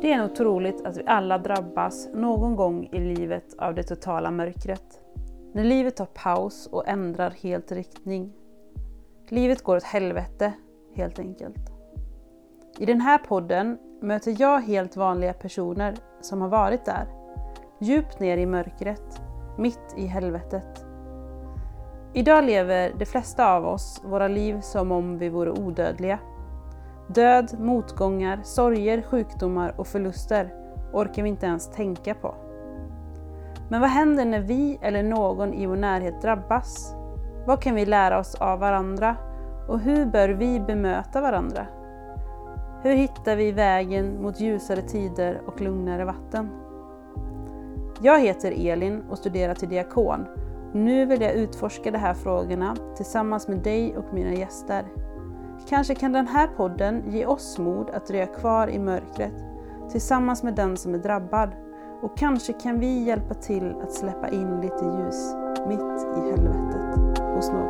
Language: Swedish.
Det är nog troligt att vi alla drabbas någon gång i livet av det totala mörkret. När livet tar paus och ändrar helt riktning. Livet går åt helvete, helt enkelt. I den här podden möter jag helt vanliga personer som har varit där. Djupt ner i mörkret, mitt i helvetet. Idag lever de flesta av oss våra liv som om vi vore odödliga. Död, motgångar, sorger, sjukdomar och förluster orkar vi inte ens tänka på. Men vad händer när vi eller någon i vår närhet drabbas? Vad kan vi lära oss av varandra? Och hur bör vi bemöta varandra? Hur hittar vi vägen mot ljusare tider och lugnare vatten? Jag heter Elin och studerar till diakon. Nu vill jag utforska de här frågorna tillsammans med dig och mina gäster. Kanske kan den här podden ge oss mod att dröja kvar i mörkret tillsammans med den som är drabbad och kanske kan vi hjälpa till att släppa in lite ljus mitt i helvetet hos någon.